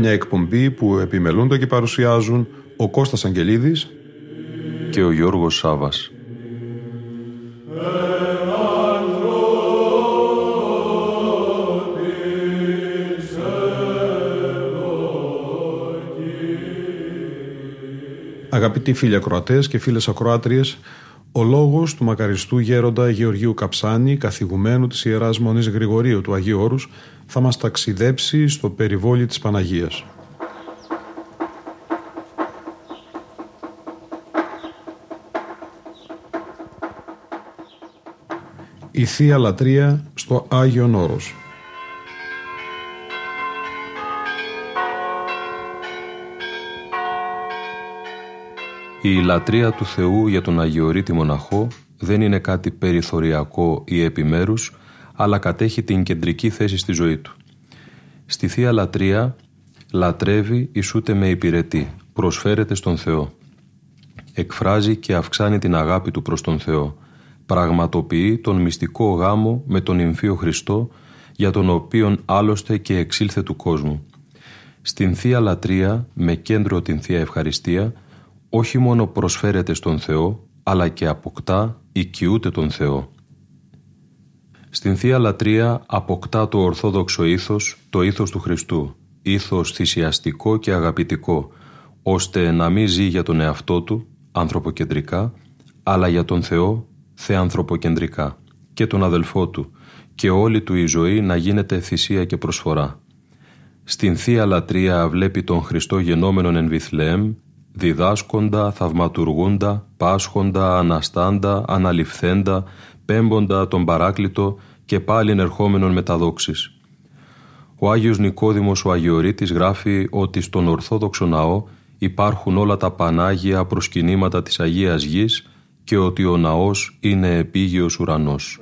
Μια εκπομπή που επιμελούνται και παρουσιάζουν ο Κώστας Αγγελίδης και ο Γιώργος Σάβας. Αγαπητοί φίλοι ακροατές και φίλες ακροάτριες, ο λόγος του μακαριστού γέροντα Γεωργίου Καψάνη, καθηγουμένου της Ιεράς Μονής Γρηγορίου του Αγίου Όρους, θα μας ταξιδέψει στο περιβόλι της Παναγίας. Η Θεία Λατρεία στο Άγιον Όρος. Η λατρεία του Θεού για τον Αγιορείτη Μοναχό δεν είναι κάτι περιθωριακό ή επιμέρους, αλλά κατέχει την κεντρική θέση στη ζωή του. Στη Θεία Λατρεία λατρεύει ισούται με υπηρετεί, προσφέρεται στον Θεό. Εκφράζει και αυξάνει την αγάπη του προς τον Θεό. Πραγματοποιεί τον μυστικό γάμο με τον Ιμφίο Χριστό, για τον οποίον άλλωστε και εξήλθε του κόσμου. Στην Θεία Λατρεία, με κέντρο την Θεία Ευχαριστία, όχι μόνο προσφέρεται στον Θεό, αλλά και αποκτά, οικειούται τον Θεό. Στην Θεία Λατρεία αποκτά το ορθόδοξο ήθος, το ήθος του Χριστού, ήθος θυσιαστικό και αγαπητικό, ώστε να μην ζει για τον εαυτό του, ανθρωποκεντρικά, αλλά για τον Θεό, θεανθρωποκεντρικά, και τον αδελφό του, και όλη του η ζωή να γίνεται θυσία και προσφορά. Στην Θεία Λατρεία βλέπει τον Χριστό γενόμενον εν Βιθλεέμ, διδάσκοντα, θαυματουργούντα, πάσχοντα, αναστάντα, αναληφθέντα, πέμποντα τον παράκλητο και πάλιν ερχόμενον μεταδόξης. Ο Άγιος Νικόδημος ο Αγιορείτης γράφει ότι στον Ορθόδοξο Ναό υπάρχουν όλα τα πανάγια προσκυνήματα της Αγίας Γης και ότι ο ναός είναι επίγειος ουρανός.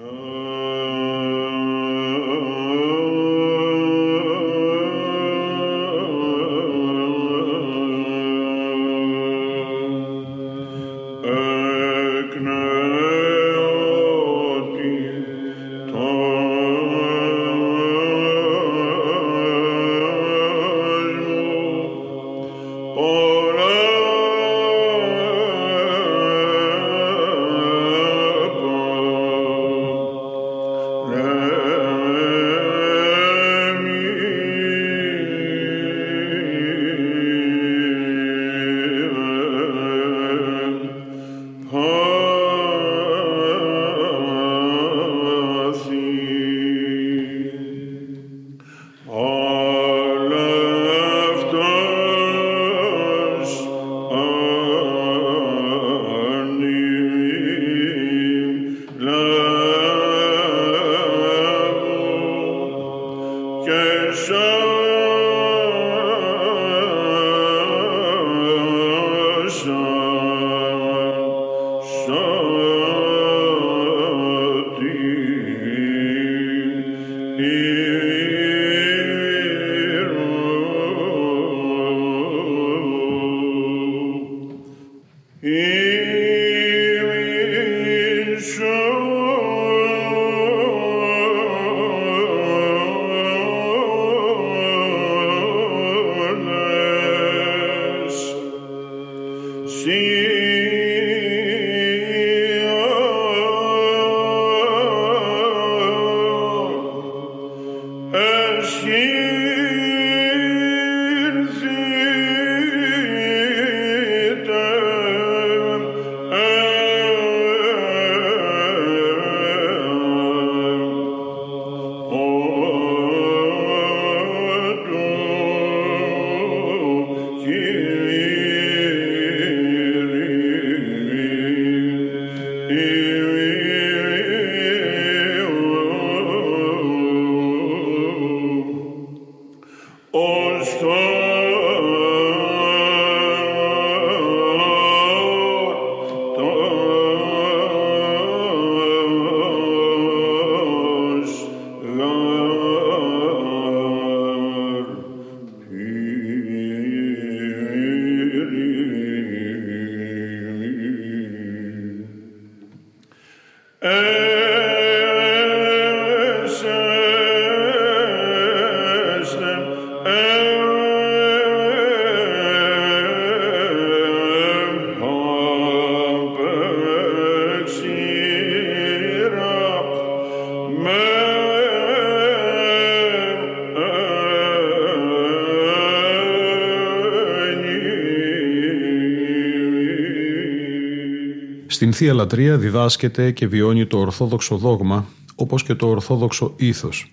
Στην Θεία Λατρεία διδάσκεται και βιώνει το ορθόδοξο δόγμα όπως και το ορθόδοξο ήθος.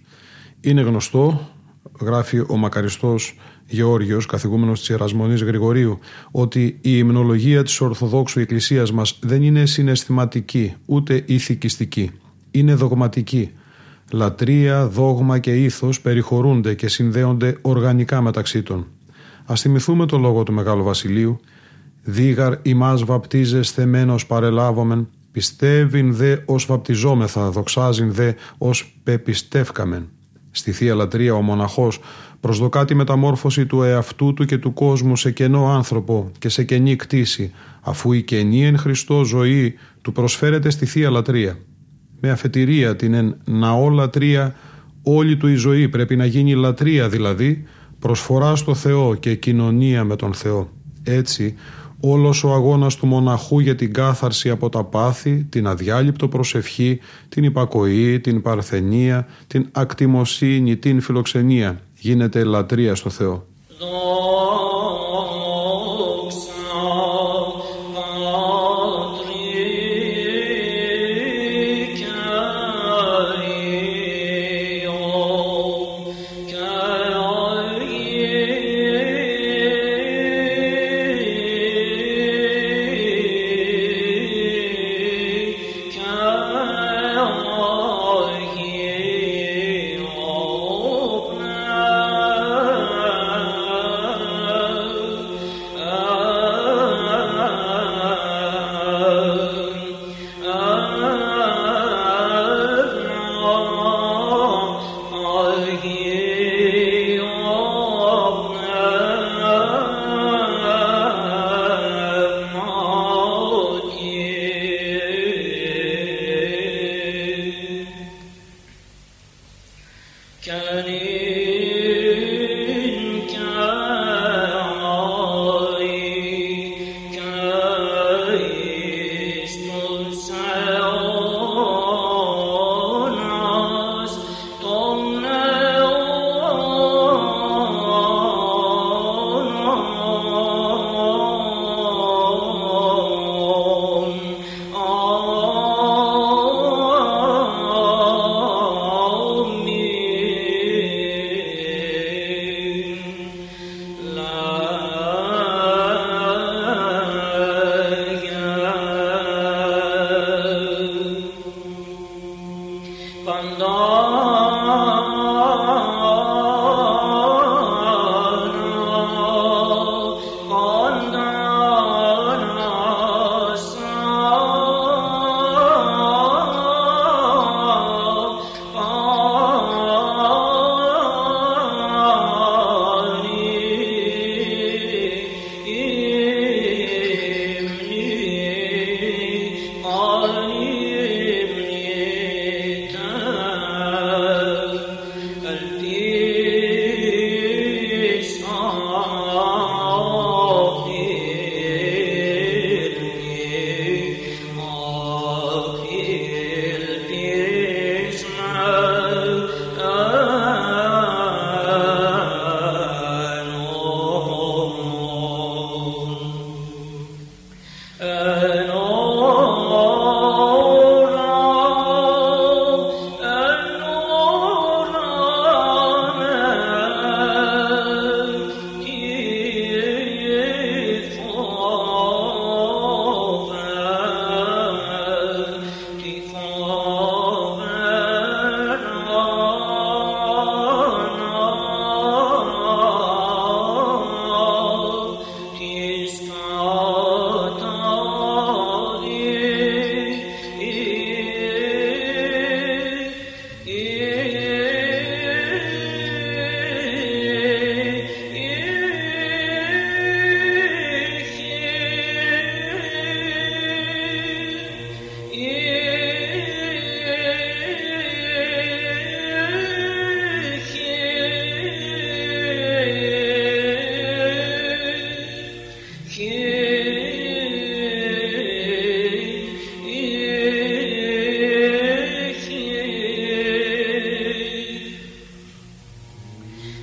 Είναι γνωστό, γράφει ο μακαριστός Γεώργιος, καθηγούμενος της Ιερασμονής Γρηγορίου, ότι η υμνολογία της Ορθοδόξου Εκκλησίας μας δεν είναι συναισθηματική, ούτε ηθικιστική. Είναι δογματική. Λατρεία, δόγμα και ήθος περιχωρούνται και συνδέονται οργανικά μεταξύ των. Ας θυμηθούμε το λόγο του Μεγάλου Βασιλείου Δίγαρ ημάς βαπτίζεσθε μένος παρελάβομεν, πιστεύειν δε ως βαπτιζόμεθα, δοξάζειν δε ως πεπιστεύκαμεν. Στη Θεία Λατρεία ο μοναχός προσδοκά τη μεταμόρφωση του εαυτού του και του κόσμου σε κενό άνθρωπο και σε κενή κτήση, αφού η κενή εν Χριστώ ζωή του προσφέρεται στη Θεία Λατρεία. Με αφετηρία την εν ναό λατρεία όλη του η ζωή πρέπει να γίνει λατρεία δηλαδή, προσφορά στο Θεό και κοινωνία με τον Θεό. Έτσι, όλος ο αγώνας του μοναχού για την κάθαρση από τα πάθη, την αδιάλειπτο προσευχή, την υπακοή, την παρθενία, την ακτιμοσύνη, την φιλοξενία γίνεται λατρεία στο Θεό.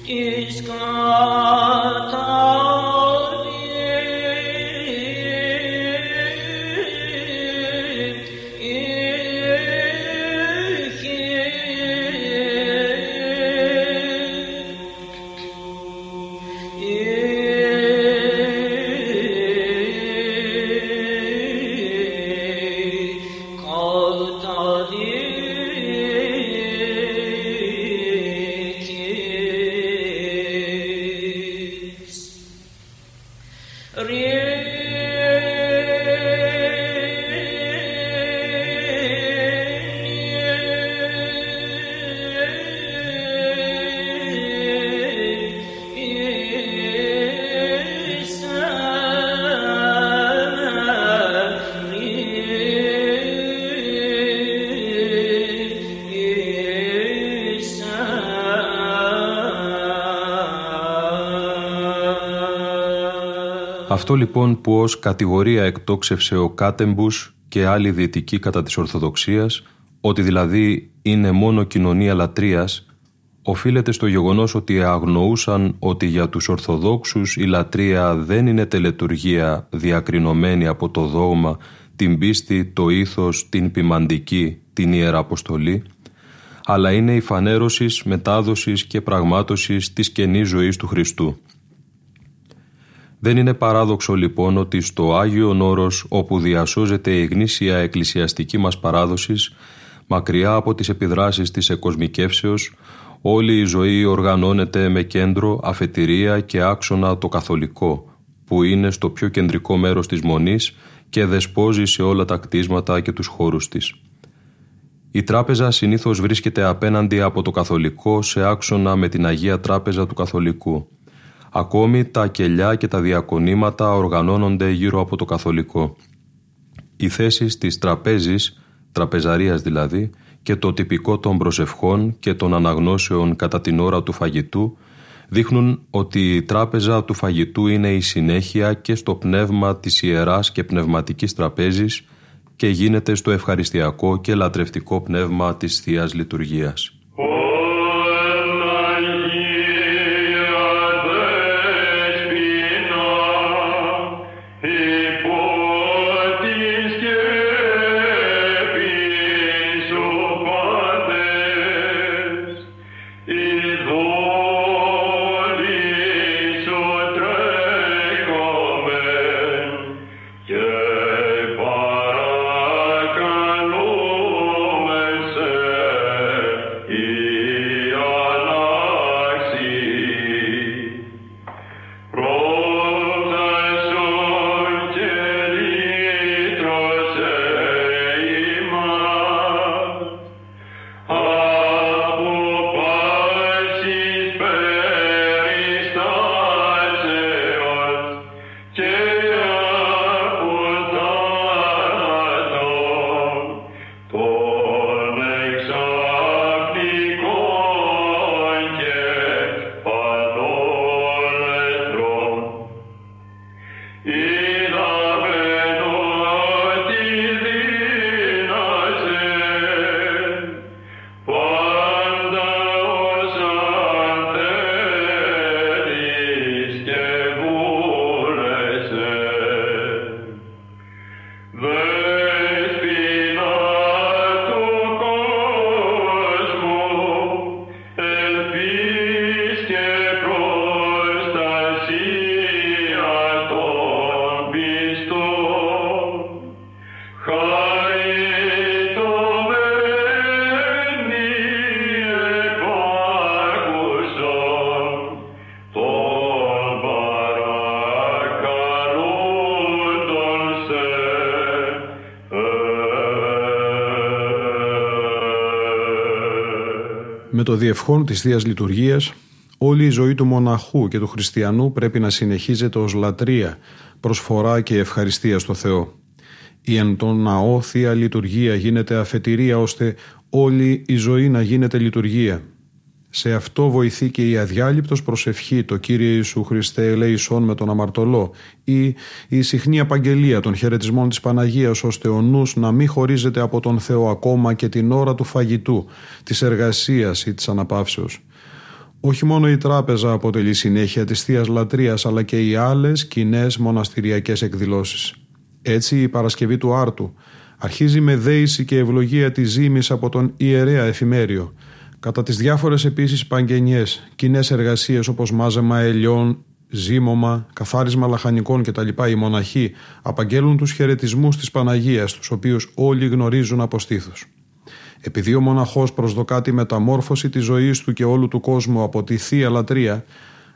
is gone. Αυτό λοιπόν που ως κατηγορία εκτόξευσε ο Κάτεμπους και άλλοι δυτικοί κατά της Ορθοδοξίας, ότι δηλαδή είναι μόνο κοινωνία λατρείας, οφείλεται στο γεγονός ότι αγνοούσαν ότι για τους Ορθοδόξους η λατρεία δεν είναι τελετουργία διακρινωμένη από το δόγμα, την πίστη, το ήθος, την ποιμαντική, την ιεραποστολή, αλλά είναι η φανέρωσης, μετάδοσης και πραγμάτωσης της καινής ζωής του Χριστού. Δεν είναι παράδοξο λοιπόν ότι στο Άγιο Όρος όπου διασώζεται η γνήσια εκκλησιαστική μας παράδοσης, μακριά από τις επιδράσεις της εκοσμικεύσεως, όλη η ζωή οργανώνεται με κέντρο, αφετηρία και άξονα το καθολικό, που είναι στο πιο κεντρικό μέρος της Μονής και δεσπόζει σε όλα τα κτίσματα και τους χώρους της. Η τράπεζα συνήθως βρίσκεται απέναντι από το καθολικό σε άξονα με την Αγία Τράπεζα του Καθολικού – Ακόμη τα κελιά και τα διακονήματα οργανώνονται γύρω από το καθολικό. Οι θέσεις της τραπέζης, τραπεζαρίας δηλαδή, και το τυπικό των προσευχών και των αναγνώσεων κατά την ώρα του φαγητού δείχνουν ότι η τράπεζα του φαγητού είναι η συνέχεια και στο πνεύμα της ιεράς και πνευματικής τραπέζης και γίνεται στο ευχαριστιακό και λατρευτικό πνεύμα της Θείας Λειτουργίας. Με το διευχόν της Θείας Λειτουργίας, όλη η ζωή του μοναχού και του χριστιανού πρέπει να συνεχίζεται ως λατρεία, προσφορά και ευχαριστία στο Θεό. Η εν τον ναό Θεία Λειτουργία γίνεται αφετηρία ώστε όλη η ζωή να γίνεται λειτουργία. Σε αυτό βοηθεί και η αδιάλειπτος προσευχή το Κύριε Ιησού Χριστέ ελέησόν με τον αμαρτωλό ή η συχνή απαγγελία των χαιρετισμών της Παναγίας ώστε ο νους να μην χωρίζεται από τον Θεό ακόμα και την ώρα του φαγητού, της εργασίας ή της αναπαύσεως. Όχι μόνο η τράπεζα αποτελεί συνέχεια της θείας Λατρείας αλλά και οι άλλες κοινές μοναστηριακές εκδηλώσεις. Έτσι η Παρασκευή του Άρτου αρχίζει με δέηση και ευλογία της ζήμης από τον ιερέα εφημέριο. Κατά τις διάφορες επίσης παγγενιές, κοινές εργασίες όπως μάζεμα ελιών, ζύμωμα, καθάρισμα λαχανικών κτλ. Οι μοναχοί απαγγέλουν τους χαιρετισμούς της Παναγίας, τους οποίους όλοι γνωρίζουν από στήθους. Επειδή ο μοναχός προσδοκά τη μεταμόρφωση της ζωής του και όλου του κόσμου από τη Θεία Λατρεία,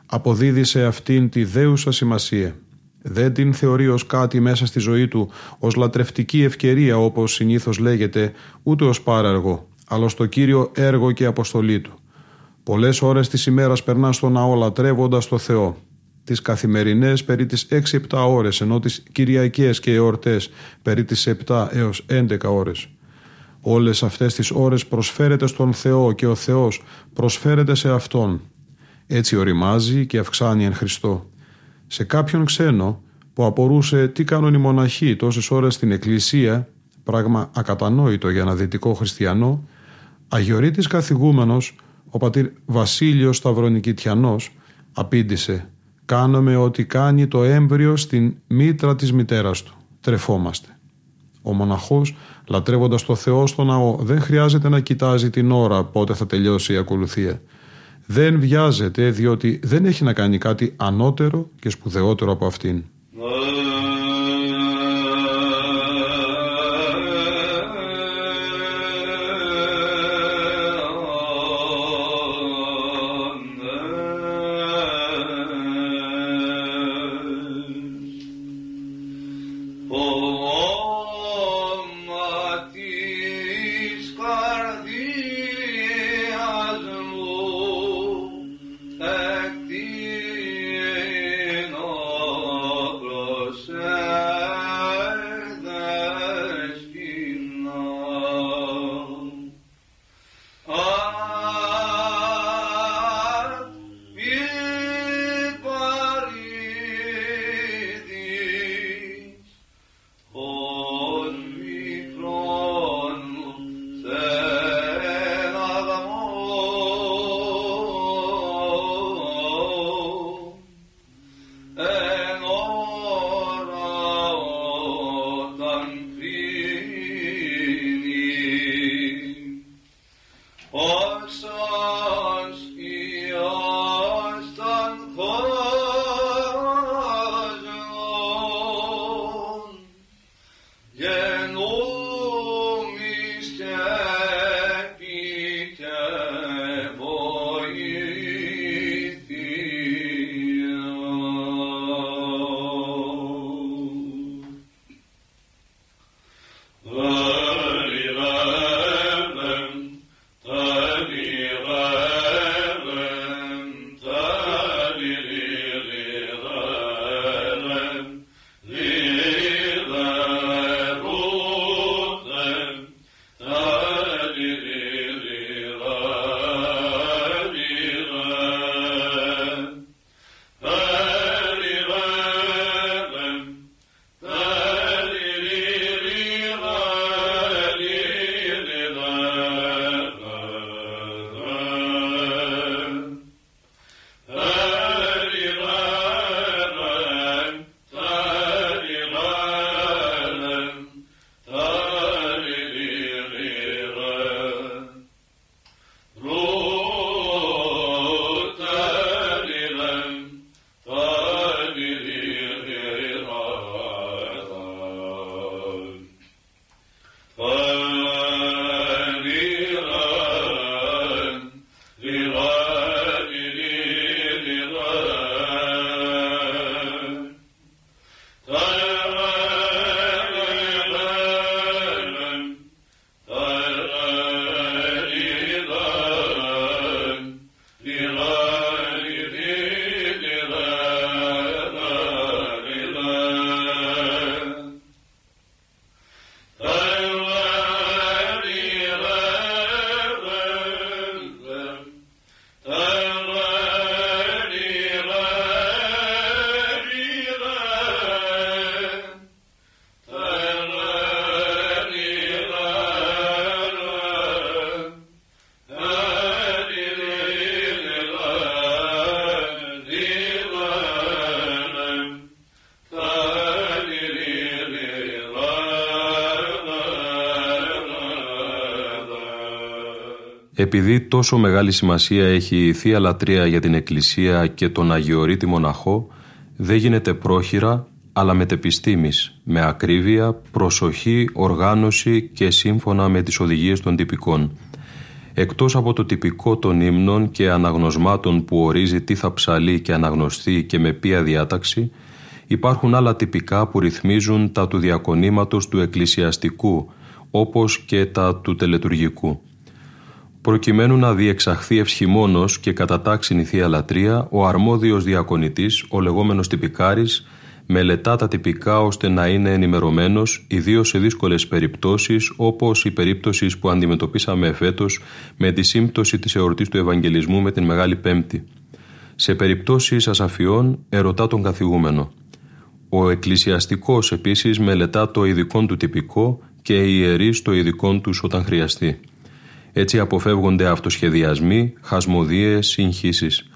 αποδίδει σε αυτήν τη δέουσα σημασία. Δεν την θεωρεί ως κάτι μέσα στη ζωή του, ως λατρευτική ευκαιρία όπως συνήθως λέγεται, ούτε ως πάραργο, αλλά ως το κύριο έργο και αποστολή του. Πολλές ώρες της ημέρας περνά στο ναό λατρεύοντας το Θεό. Τις καθημερινές περί τις 6-7 ώρες, ενώ τις κυριακές και εορτές περί τις 7 έως 11 ώρες. Όλες αυτές τις ώρες προσφέρεται στον Θεό και ο Θεός προσφέρεται σε Αυτόν. Έτσι οριμάζει και αυξάνει εν Χριστώ. Σε κάποιον ξένο που απορούσε τι κάνουν οι μοναχοί τόσες ώρες στην εκκλησία, πράγμα ακατανόητο για ένα δυτικό χριστιανό, αγιορείτης καθηγούμενος, ο πατήρ Βασίλειος Σταυρονικητιανός, απήντησε «Κάνουμε ό,τι κάνει το έμβριο στην μήτρα της μητέρας του. Τρεφόμαστε». Ο μοναχός, λατρεύοντας το Θεό στο ναό, δεν χρειάζεται να κοιτάζει την ώρα πότε θα τελειώσει η ακολουθία. Δεν βιάζεται διότι δεν έχει να κάνει κάτι ανώτερο και σπουδαιότερο από αυτήν. Επειδή τόσο μεγάλη σημασία έχει η Θεία Λατρεία για την Εκκλησία και τον Αγιορείτη Μοναχό, δεν γίνεται πρόχειρα αλλά μετεπιστήμης, με ακρίβεια, προσοχή, οργάνωση και σύμφωνα με τις οδηγίες των τυπικών. Εκτός από το τυπικό των ύμνων και αναγνωσμάτων που ορίζει τι θα ψαλεί και αναγνωστεί και με ποια διάταξη, υπάρχουν άλλα τυπικά που ρυθμίζουν τα του διακονήματος του εκκλησιαστικού, όπως και τα του τελετουργικού. Προκειμένου να διεξαχθεί ευσχημόνος και κατά τάξιν η Θεία Λατρεία, ο αρμόδιος διακονητής, ο λεγόμενος τυπικάρης, μελετά τα τυπικά ώστε να είναι ενημερωμένος, ιδίως σε δύσκολες περιπτώσεις, όπως η περίπτωση που αντιμετωπίσαμε εφέτο με τη σύμπτωση της εορτής του Ευαγγελισμού με την Μεγάλη Πέμπτη. Σε περιπτώσεις ασαφιών, ερωτά τον καθηγούμενο. Ο εκκλησιαστικός επίσης μελετά το ειδικό του τυπικό και οι ιερεί το ειδικό τους όταν χρειαστεί. Έτσι αποφεύγονται αυτοσχεδιασμοί, χασμοδίες, συγχύσεις.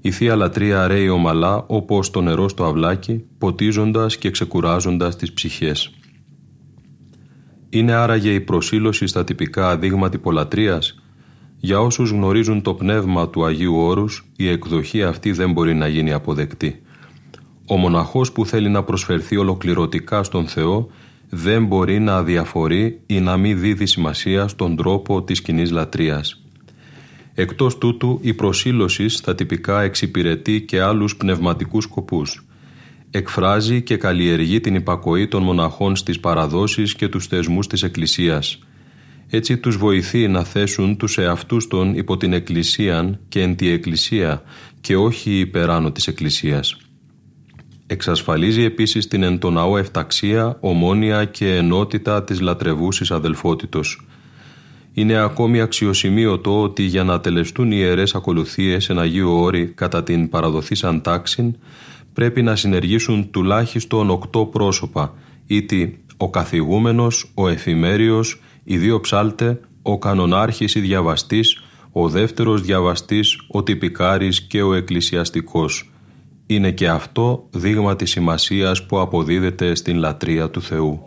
Η Θεία Λατρεία ρέει ομαλά όπως το νερό στο αυλάκι, ποτίζοντας και ξεκουράζοντας τις ψυχές. Είναι άραγε η προσήλωση στα τυπικά δείγμα τυπολατρείας. Για όσους γνωρίζουν το πνεύμα του Αγίου Όρους, η εκδοχή αυτή δεν μπορεί να γίνει αποδεκτή. Ο μοναχός που θέλει να προσφερθεί ολοκληρωτικά στον Θεό δεν μπορεί να αδιαφορεί ή να μην δίδει σημασία στον τρόπο της κοινή λατρείας. Εκτός τούτου, η προσήλωση στα τυπικά εξυπηρετεί και άλλους πνευματικούς σκοπούς. Εκφράζει και καλλιεργεί την υπακοή των μοναχών στις παραδόσεις και τους θεσμούς της Εκκλησίας. Έτσι τους βοηθεί να θέσουν τους εαυτούς των υπό την Εκκλησίαν και εν τη Εκκλησία και όχι υπεράνω της Εκκλησίας. Εξασφαλίζει επίσης την εν εφταξία, ομόνια και ενότητα της λατρευούσης αδελφότητος – είναι ακόμη αξιοσημείωτο ότι για να τελεστούν οι ιερές ακολουθίες εν Αγίου Όρη κατά την παραδοθήσαν τάξην πρέπει να συνεργήσουν τουλάχιστον οκτώ πρόσωπα, ήτι ο καθηγούμενος, ο εφημέριος, οι δύο ψάλτε, ο κανονάρχης ή διαβαστής, ο δεύτερος διαβαστής, ο τυπικάρης και ο εκκλησιαστικός. Είναι και αυτό δείγμα της σημασίας που αποδίδεται στην λατρεία του Θεού.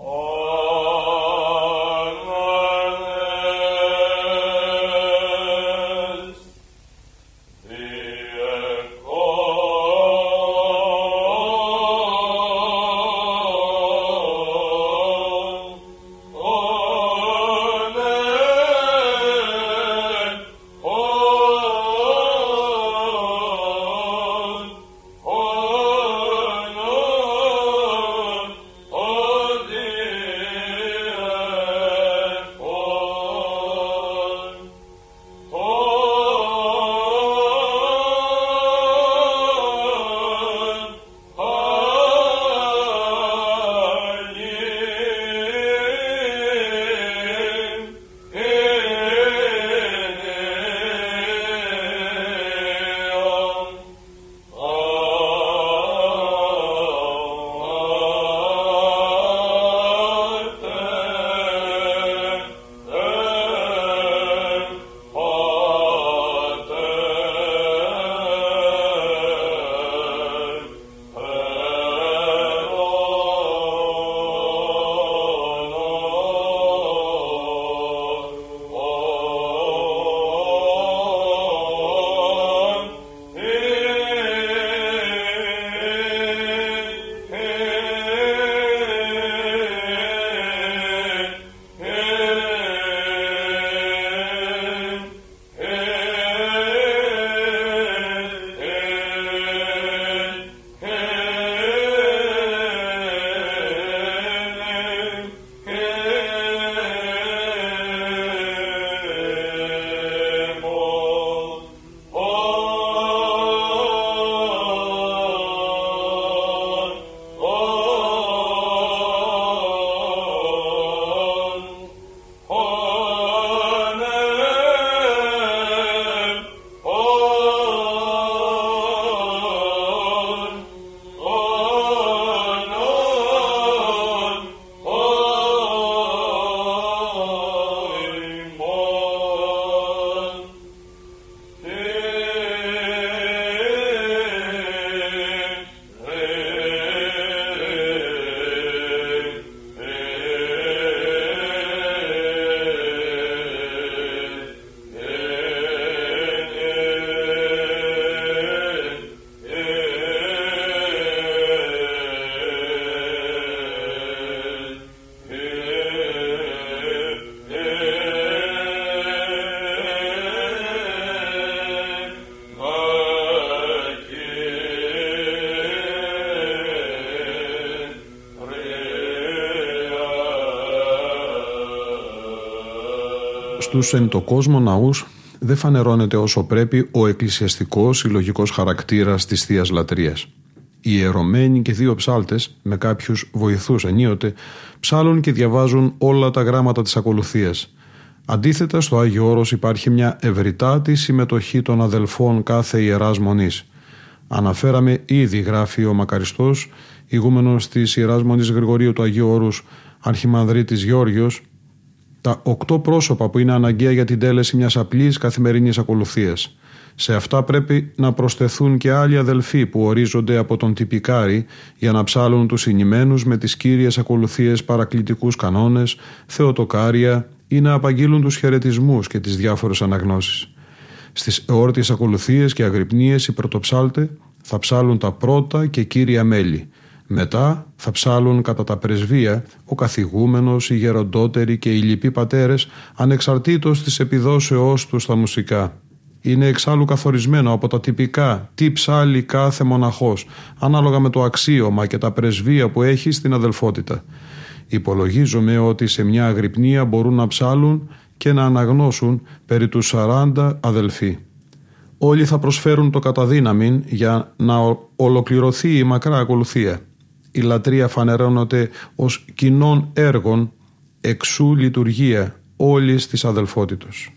Στους εν το κόσμο ναούς δεν φανερώνεται όσο πρέπει ο εκκλησιαστικός συλλογικός χαρακτήρας της θείας Λατρείας. Οι ιερωμένοι και δύο ψάλτες, με κάποιους βοηθούς ενίοτε, ψάλουν και διαβάζουν όλα τα γράμματα της ακολουθίας. Αντίθετα, στο Άγιο Όρος υπάρχει μια ευρυτάτη συμμετοχή των αδελφών κάθε ιεράς μονής. Αναφέραμε ήδη, γράφει ο Μακαριστός, ηγούμενος της Ιεράς Μονής Γρηγορίου του Αγίου Όρους, Αρχιμανδρίτης Γιώργιος, τα οκτώ πρόσωπα που είναι αναγκαία για την τέλεση μιας απλής καθημερινής ακολουθίας. Σε αυτά πρέπει να προσθεθούν και άλλοι αδελφοί που ορίζονται από τον τυπικάρι για να ψάλουν τους συνημένους με τις κύριες ακολουθίες παρακλητικούς κανόνες, θεοτοκάρια ή να απαγγείλουν τους χαιρετισμούς και τις διάφορες αναγνώσεις. Στις εόρτιες ακολουθίες και αγρυπνίες οι πρωτοψάλτες θα ψάλουν τα πρώτα και κύρια μέλη. Μετά θα ψάλουν κατά τα πρεσβεία ο καθηγούμενος, οι γεροντότεροι και οι λοιποί πατέρες ανεξαρτήτως της επιδόσεώς τους στα μουσικά. Είναι εξάλλου καθορισμένο από τα τυπικά τι ψάλει κάθε μοναχός, ανάλογα με το αξίωμα και τα πρεσβεία που έχει στην αδελφότητα. Υπολογίζομαι ότι σε μια αγρυπνία μπορούν να ψάλουν και να αναγνώσουν περί του 40 αδελφοί. Όλοι θα προσφέρουν το καταδύναμιν για να ολοκληρωθεί η μακρά ακολουθία η λατρεία φανερώνονται ως κοινών έργων εξού λειτουργία όλης της αδελφότητος.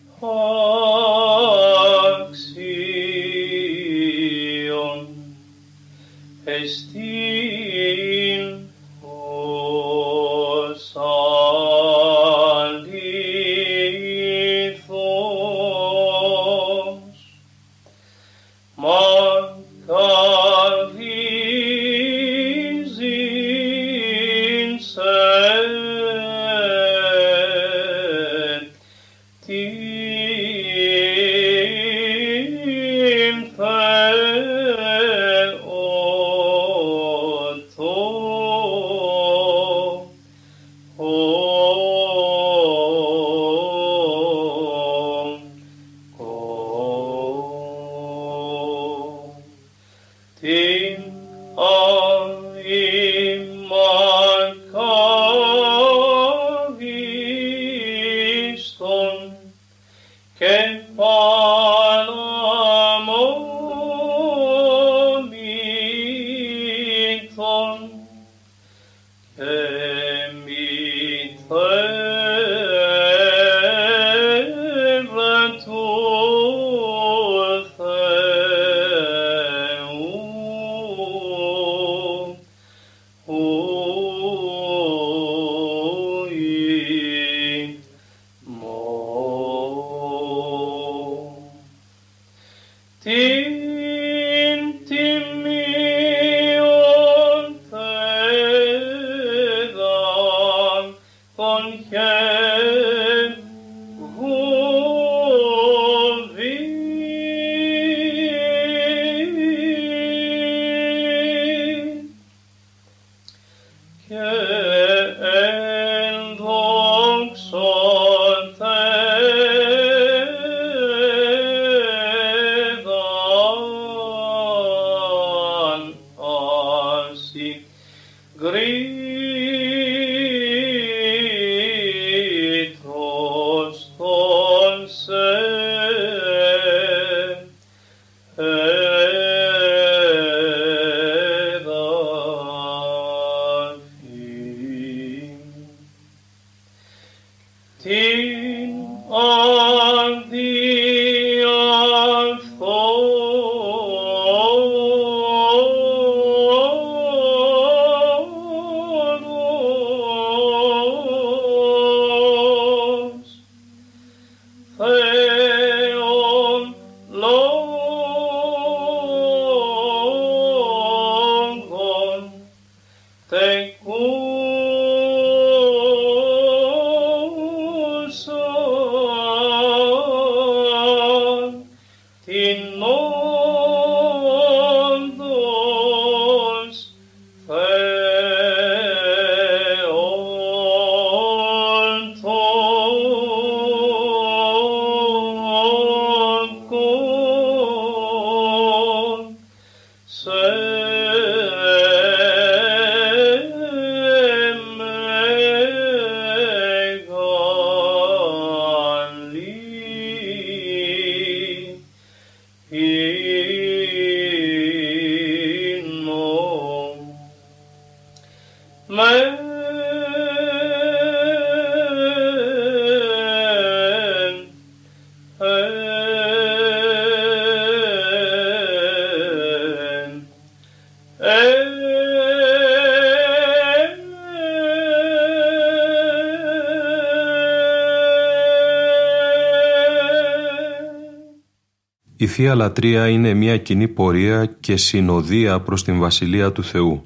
Θεία Λατρεία είναι μια κοινή πορεία και συνοδεία προς την Βασιλεία του Θεού.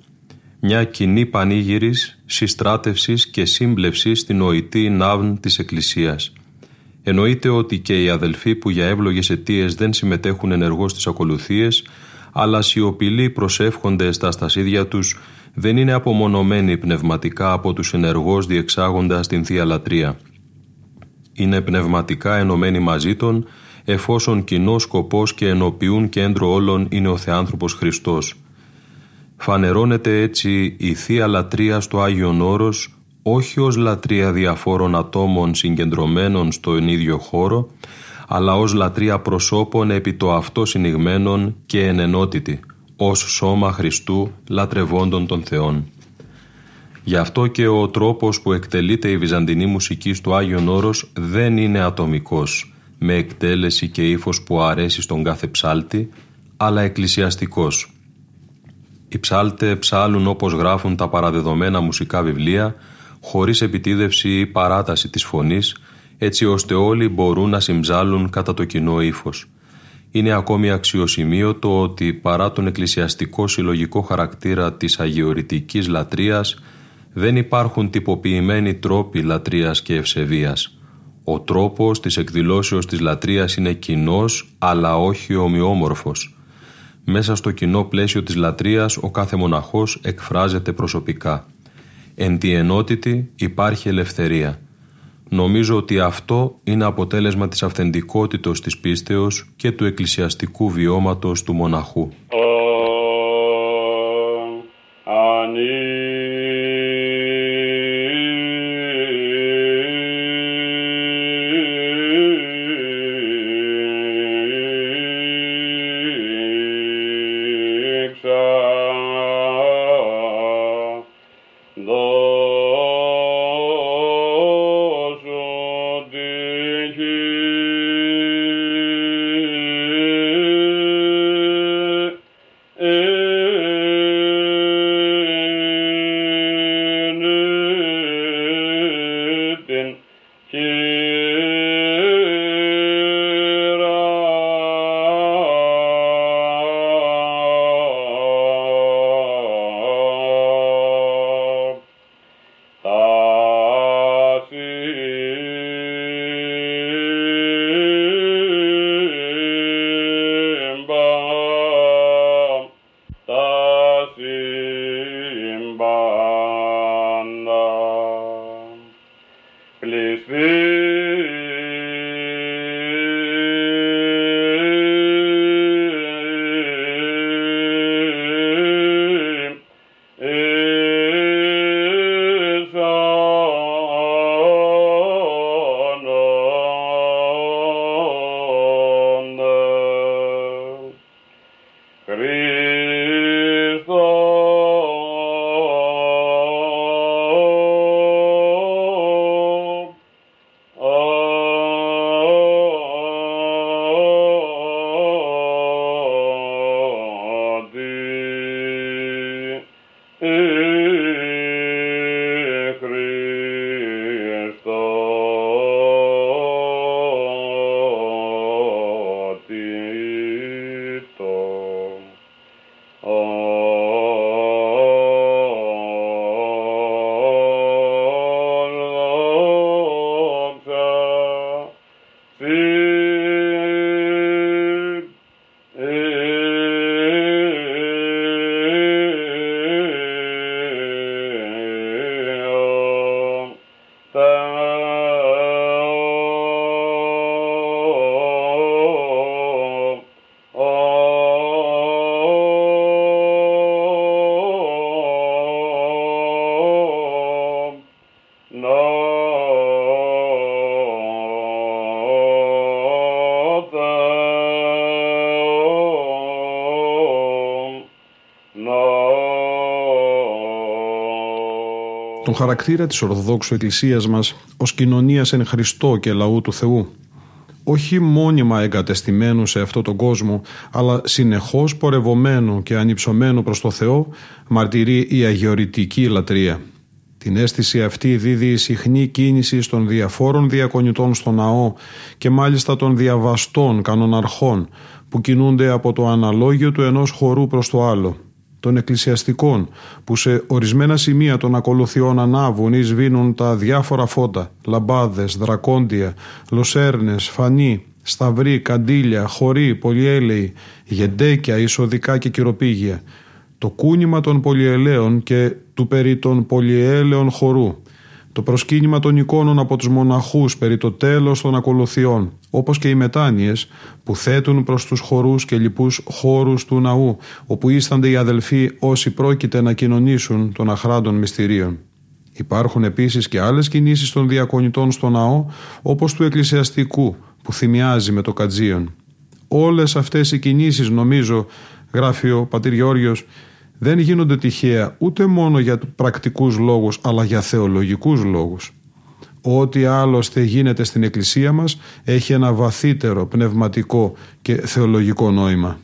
Μια κοινή πανήγυρης, συστράτευσης και σύμπλευση στην οητή ναύν της Εκκλησίας. Εννοείται ότι και οι αδελφοί που για εύλογες αιτίες δεν συμμετέχουν ενεργώς στις ακολουθίες, αλλά σιωπηλοί προσεύχονται στα στασίδια τους, δεν είναι απομονωμένοι πνευματικά από τους ενεργώς διεξάγοντας την Θεία Λατρεία. Είναι πνευματικά ενωμένοι μαζί των, εφόσον κοινό σκοπός και ενοποιούν κέντρο όλων είναι ο Θεάνθρωπος Χριστός. Φανερώνεται έτσι η Θεία Λατρεία στο Άγιον Όρος όχι ως λατρεία διαφόρων ατόμων συγκεντρωμένων στον ίδιο χώρο, αλλά ως λατρεία προσώπων επί το αυτό συνηγμένων και ενενότητη, ως σώμα Χριστού λατρευόντων των Θεών. Γι' αυτό και ο τρόπος που εκτελείται η βυζαντινή μουσική στο Άγιον Όρος δεν είναι ατομικός, με εκτέλεση και ύφος που αρέσει στον κάθε ψάλτη, αλλά εκκλησιαστικός. Οι ψάλτε ψάλουν όπως γράφουν τα παραδεδομένα μουσικά βιβλία, χωρίς επιτίδευση ή παράταση της φωνής, έτσι ώστε όλοι μπορούν να συμψάλουν κατά το κοινό ύφος. Είναι ακόμη αξιοσημείωτο ότι παρά τον εκκλησιαστικό συλλογικό χαρακτήρα της αγιορητικής λατρείας, δεν υπάρχουν τυποποιημένοι τρόποι λατρείας και ευσεβίας. Ο τρόπος της εκδηλώσεως της λατρείας είναι κοινός, αλλά όχι ομοιόμορφος. Μέσα στο κοινό πλαίσιο της λατρείας ο κάθε μοναχός εκφράζεται προσωπικά. Εν τη ενότητη υπάρχει ελευθερία. Νομίζω ότι αυτό είναι αποτέλεσμα της αυθεντικότητος της πίστεως και του εκκλησιαστικού βιώματος του μοναχού. Τον χαρακτήρα της Ορθοδόξου Εκκλησίας μας ως κοινωνίας εν Χριστώ και λαού του Θεού. Όχι μόνιμα εγκατεστημένου σε αυτόν τον κόσμο, αλλά συνεχώς πορευωμένο και ανυψωμένο προς το Θεό, μαρτυρεί η αγιορητική λατρεία. Την αίσθηση αυτή δίδει η συχνή κίνηση των διαφόρων διακονητών στο ναό και μάλιστα των διαβαστών κανοναρχών που κινούνται από το αναλόγιο του ενός χορού προς το άλλο, των εκκλησιαστικών που σε ορισμένα σημεία των ακολουθιών ανάβουν ή σβήνουν τα διάφορα φώτα, λαμπάδες, δρακόντια, λοσέρνες, φανή, σταυρί, καντήλια, χωρί, πολυέλαιοι, γεντέκια, εισοδικά και κυροπήγια, το κούνημα των πολυελαίων και του περί των πολυέλαιων χορού, το προσκύνημα των εικόνων από τους μοναχούς περί το τέλος των ακολουθιών, όπως και οι μετάνοιες που θέτουν προς τους χορούς και λοιπούς χώρους του ναού, όπου ίστανται οι αδελφοί όσοι πρόκειται να κοινωνήσουν των αχράντων μυστηρίων. Υπάρχουν επίσης και άλλες κινήσεις των διακονητών στο ναό, όπως του εκκλησιαστικού, που θυμιάζει με το κατζίον. Όλες αυτές οι κινήσεις νομίζω, γράφει ο πατήρ Γεώργιος, δεν γίνονται τυχαία ούτε μόνο για πρακτικούς λόγους αλλά για θεολογικούς λόγους. Ό,τι άλλωστε γίνεται στην Εκκλησία μας έχει ένα βαθύτερο πνευματικό και θεολογικό νόημα.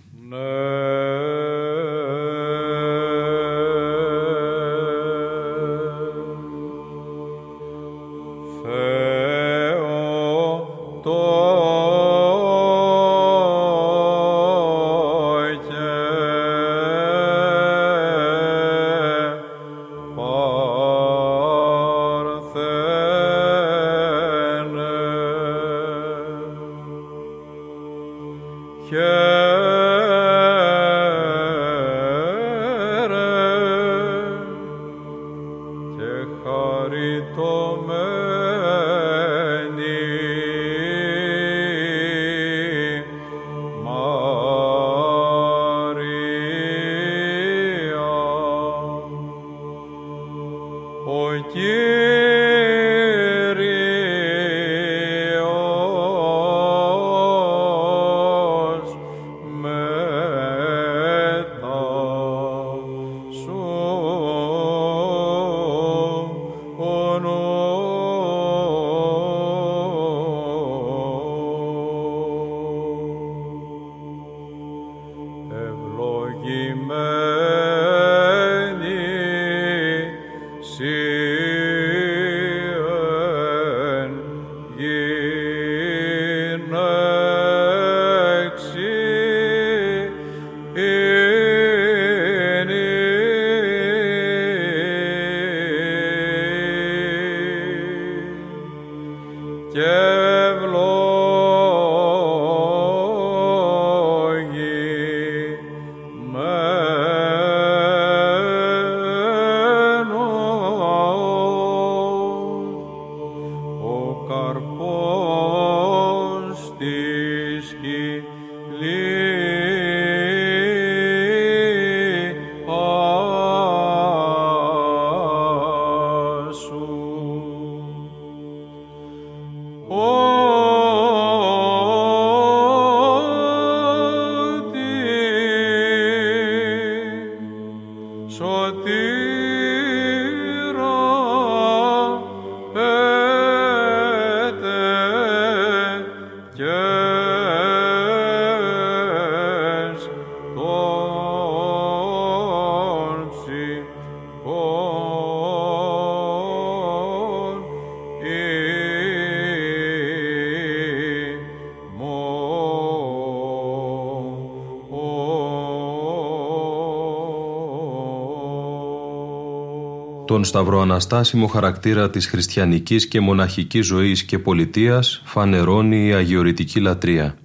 Τον σταυροαναστάσιμο χαρακτήρα της χριστιανικής και μοναχικής ζωής και πολιτείας φανερώνει η αγιορητική λατρεία.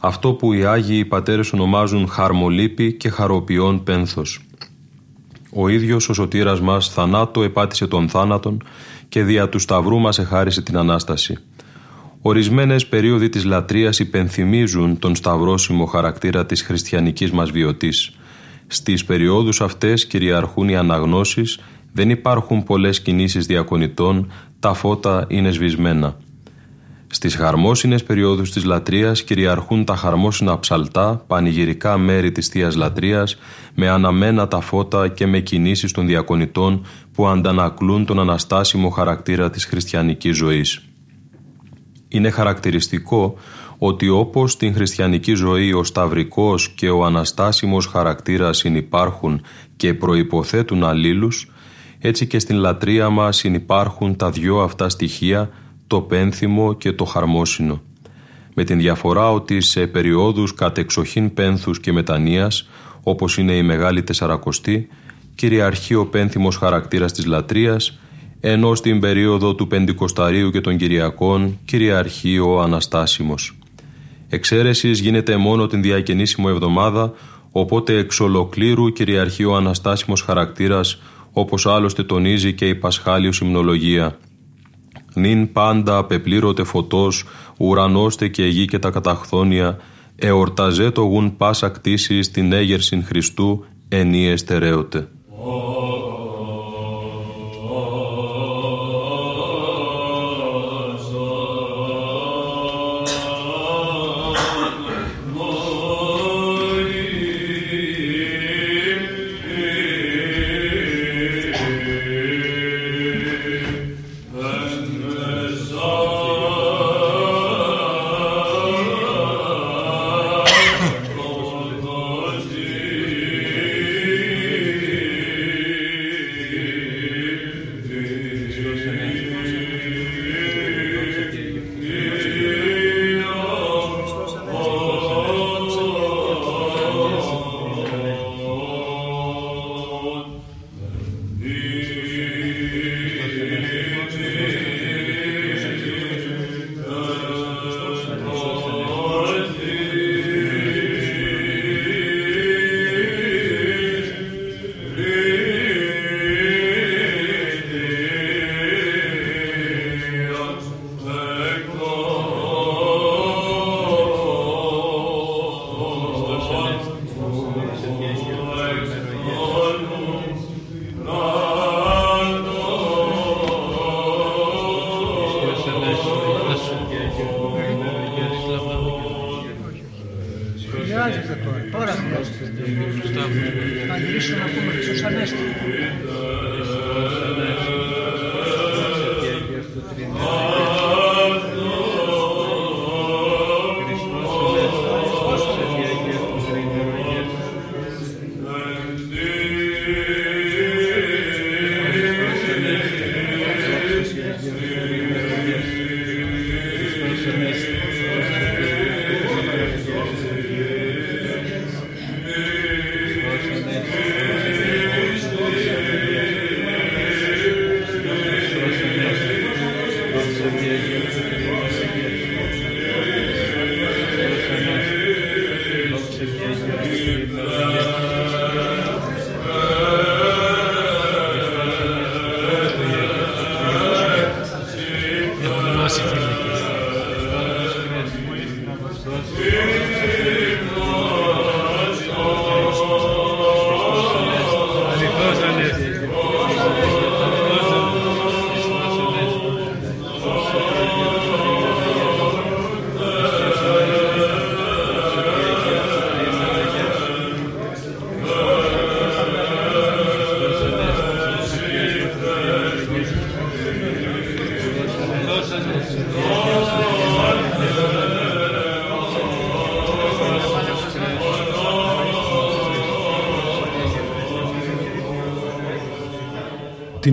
Αυτό που οι Άγιοι Πατέρες ονομάζουν χαρμολύπη και χαροποιών πένθος. Ο ίδιος ο σωτήρας μας θανάτο επάτησε τον θάνατον και δια του σταυρού μας εχάρισε την Ανάσταση. Ορισμένες περίοδοι της λατρείας υπενθυμίζουν τον σταυρόσιμο χαρακτήρα της χριστιανικής μας βιωτής. Στις περιόδους αυτές κυριαρχούν οι αναγνώσεις δεν υπάρχουν πολλές κινήσεις διακονητών, τα φώτα είναι σβησμένα. Στις χαρμόσυνες περιόδους της λατρείας κυριαρχούν τα χαρμόσυνα ψαλτά, πανηγυρικά μέρη της Θείας Λατρείας, με αναμένα τα φώτα και με κινήσεις των διακονητών που αντανακλούν τον αναστάσιμο χαρακτήρα της χριστιανικής ζωής. Είναι χαρακτηριστικό ότι όπως στην χριστιανική ζωή ο σταυρικός και ο αναστάσιμος χαρακτήρας συνυπάρχουν και προϋποθέτουν αλλήλους, έτσι και στην λατρεία μας συνυπάρχουν τα δυο αυτά στοιχεία, το πένθυμο και το χαρμόσυνο. με την διαφορά ότι σε περιόδους κατεξοχήν πένθους και μετανοίας, όπως είναι η Μεγάλη Τεσσαρακοστή, κυριαρχεί ο πένθυμος χαρακτήρας της λατρείας, ενώ στην περίοδο του Πεντηκοσταρίου και των Κυριακών κυριαρχεί ο Αναστάσιμος. Εξαίρεσης γίνεται μόνο την διακαινήσιμο εβδομάδα, οπότε εξ ολοκλήρου κυριαρχεί ο Αναστάσιμος χαρακτήρας, όπως άλλωστε τονίζει και η Πασχάλιος υμνολογία. Νυν πάντα απεπλήρωτε φωτός, ουρανώστε και γη και τα καταχθόνια, εορταζέ το γουν πάσα κτίση στην έγερσιν Χριστού, ενίε στερέωτε.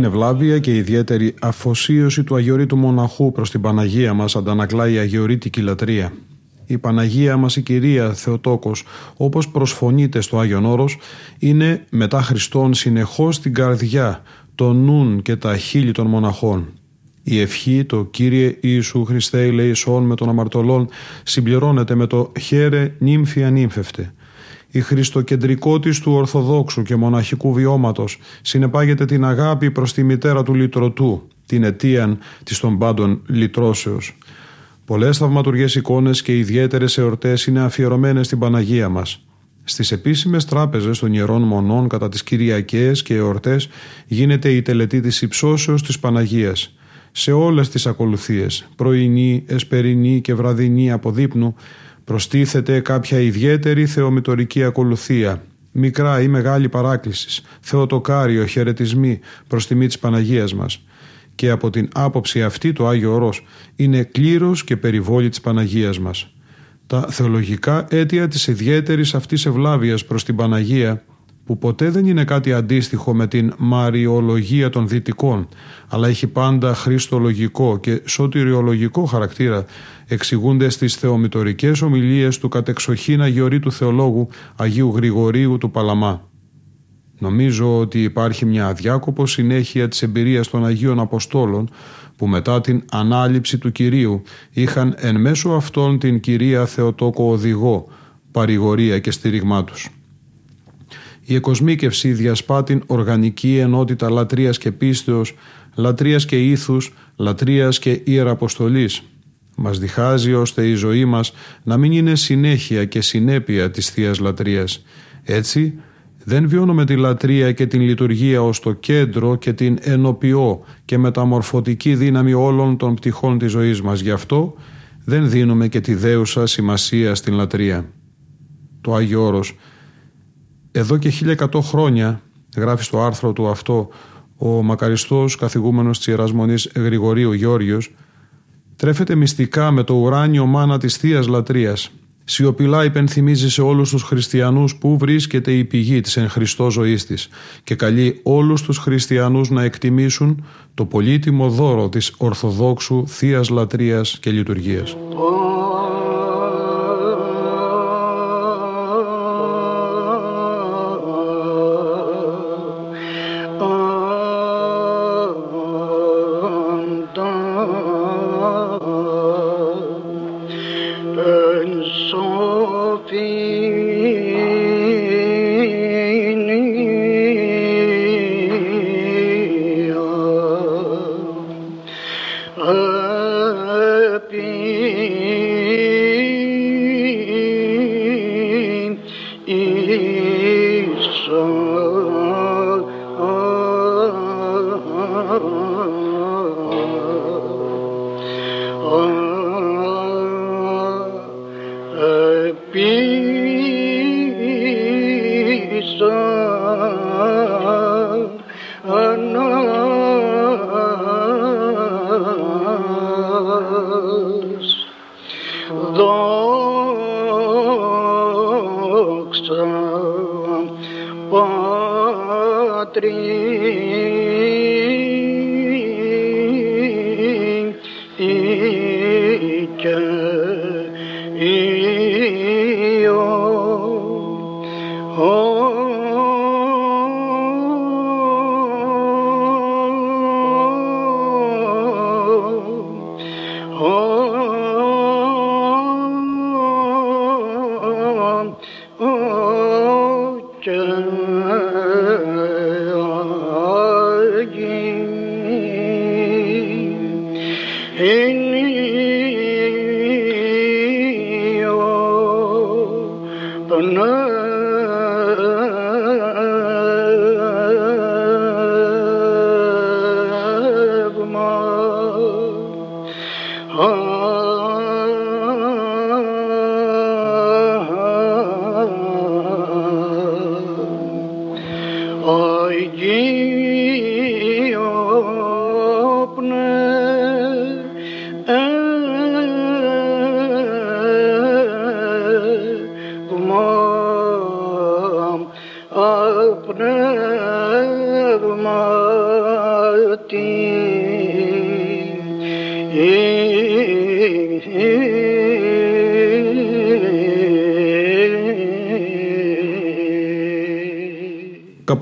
Την ευλάβεια και ιδιαίτερη αφοσίωση του Αγιορείτου Μοναχού προς την Παναγία μας αντανακλάει η Αγιορείτικη λατρεία. Η Παναγία μας η Κυρία Θεοτόκος όπως προσφωνείται στο Άγιον Όρος είναι μετά Χριστόν συνεχώς στην καρδιά, το νουν και τα χείλη των μοναχών. Η ευχή το Κύριε Ιησού Χριστέ ηλεησόν με τον αμαρτωλόν συμπληρώνεται με το «Χαίρε νύμφη ανύμφευτε» η χριστοκεντρικότης του Ορθοδόξου και μοναχικού βιώματος συνεπάγεται την αγάπη προς τη μητέρα του λυτρωτού, την αιτίαν της των πάντων λυτρώσεως. Πολλές θαυματουργές εικόνες και ιδιαίτερες εορτές είναι αφιερωμένες στην Παναγία μας. Στις επίσημες τράπεζες των Ιερών Μονών κατά τις Κυριακές και εορτές γίνεται η τελετή της υψώσεως της Παναγίας. Σε όλες τις ακολουθίες, πρωινή, εσπερινή και βραδινή από δείπνου, Προστίθεται κάποια ιδιαίτερη θεομητορική ακολουθία, μικρά ή μεγάλη παράκλησης, θεοτοκάριο, χαιρετισμοί προς τιμή της Παναγίας μας. Και από την άποψη αυτή το Άγιο Όρος είναι κλήρος και περιβόλη της Παναγίας μας. Τα θεολογικά αίτια της ιδιαίτερης αυτής ευλάβειας προς την Παναγία που ποτέ δεν είναι κάτι αντίστοιχο με την μαριολογία των δυτικών, αλλά έχει πάντα χριστολογικό και σωτηριολογικό χαρακτήρα, εξηγούνται στις θεομητορικές ομιλίες του κατεξοχήν αγιορείτου θεολόγου Αγίου Γρηγορίου του Παλαμά. Νομίζω ότι υπάρχει μια αδιάκοπο συνέχεια της εμπειρίας των Αγίων Αποστόλων που μετά την ανάληψη του Κυρίου είχαν εν μέσω αυτών την Κυρία Θεοτόκο οδηγό, παρηγορία και στήριγμά τους. Η εκοσμίκευση διασπά την οργανική ενότητα λατρείας και πίστεως, λατρείας και ήθους, λατρείας και ιεραποστολής. Μας διχάζει ώστε η ζωή μας να μην είναι συνέχεια και συνέπεια της Θείας Λατρείας. Έτσι, δεν βιώνουμε τη λατρεία και την λειτουργία ως το κέντρο και την ενοποιώ και μεταμορφωτική δύναμη όλων των πτυχών της ζωής μας. Γι' αυτό δεν δίνουμε και τη δέουσα σημασία στην λατρεία. Το Άγιο Όρος εδώ και 1100 χρόνια, γράφει στο άρθρο του αυτό ο μακαριστός καθηγούμενος της Ιεράς Μονής Γρηγορίου Γιώργιος, τρέφεται μυστικά με το ουράνιο μάνα της θείας Λατρείας. Σιωπηλά υπενθυμίζει σε όλους τους χριστιανούς που βρίσκεται η πηγή της εν Χριστώ ζωής της και καλεί όλους τους χριστιανούς να εκτιμήσουν το πολύτιμο δώρο της Ορθοδόξου θείας Λατρείας και Λειτουργίας. feet. Oy, Jesus.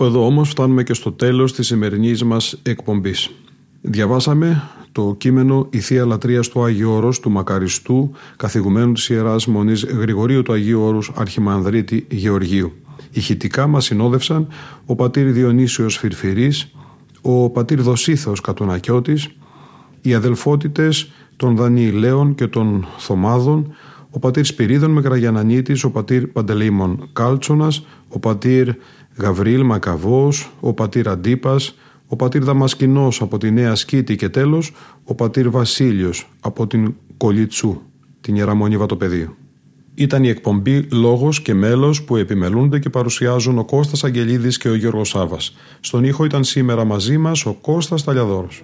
Κάπου εδώ όμως φτάνουμε και στο τέλος της σημερινής μας εκπομπής. Διαβάσαμε το κείμενο «Η Θεία Λατρεία του Άγιου Όρος» του Μακαριστού, καθηγουμένου της Ιεράς Μονής Γρηγορίου του Αγίου Όρους Αρχιμανδρίτη Γεωργίου. Ηχητικά μας συνόδευσαν ο πατήρ Διονύσιος Φυρφυρής, ο πατήρ Δοσίθος Κατουνακιώτης, οι αδελφότητες των Δανιηλαίων και των Θωμάδων, ο πατήρ Σπυρίδων Μεγραγιανανίτης, ο πατήρ Παντελεήμων Κάλτσονας, ο πατήρ Γαβρίλ Μακαβός, ο πατήρ Αντίπας, ο πατήρ Δαμασκηνός από τη Νέα Σκήτη και τέλος ο πατήρ Βασίλειος από την Κολιτσού, την Ιεραμόνη Βατοπεδίου. Ήταν η εκπομπή «Λόγος και μέλος» που επιμελούνται και παρουσιάζουν ο Κώστας Αγγελίδης και ο Γιώργος Σάβας. Στον ήχο ήταν σήμερα μαζί μας ο Κώστας Ταλιαδόρος.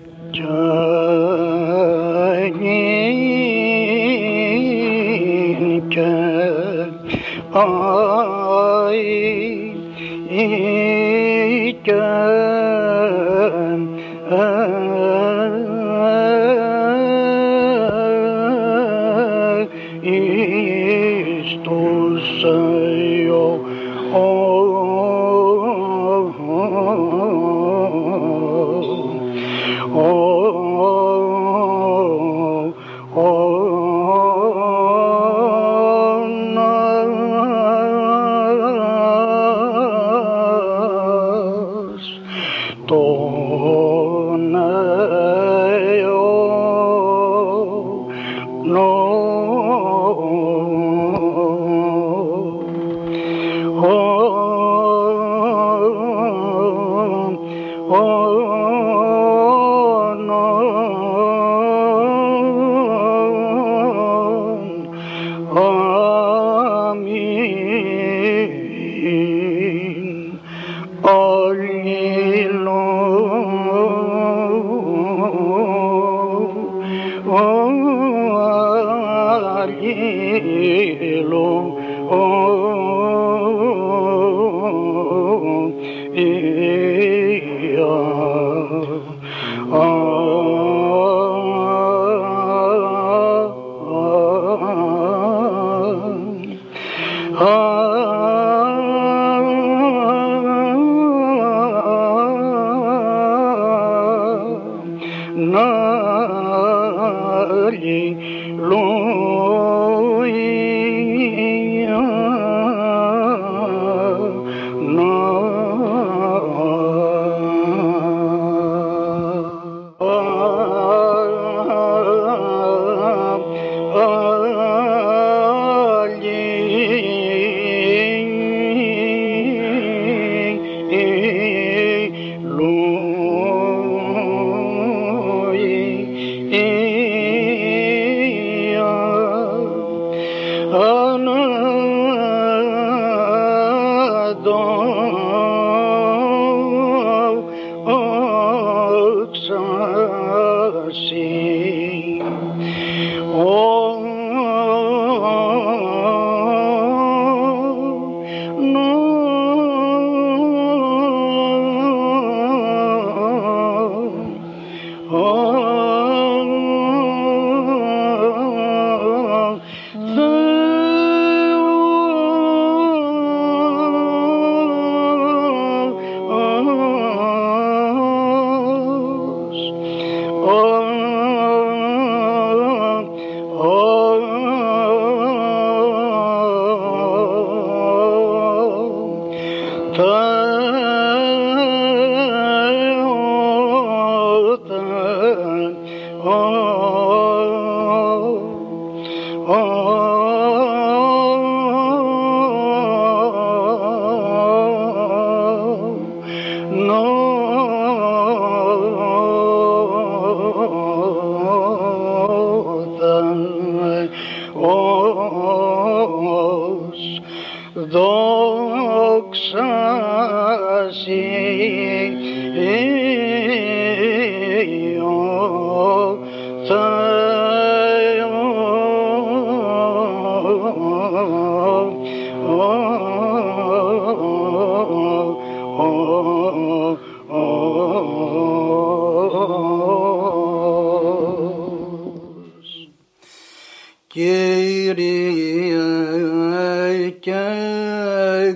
iken oh, oh. Kyrie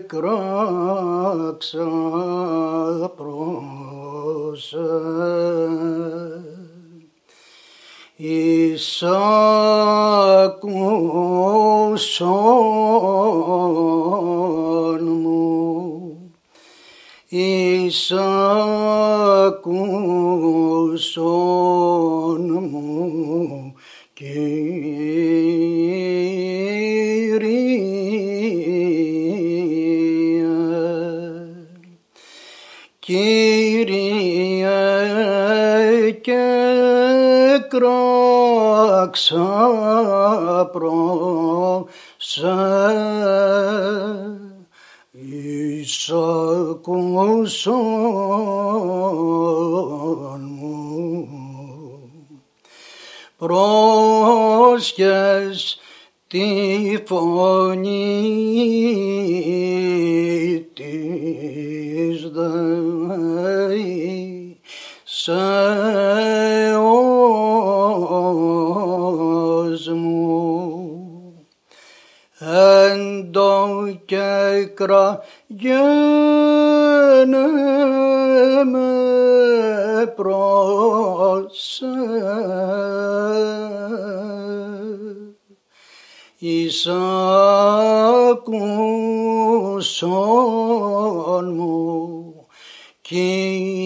Kraxa prosa Isaku sonmu Isaku sonmu ξαπρό σε εις ακούσον μου. Πρόσχες τη φωνή της δε σε το και κραγένε με προσε εις άκουσον μου κι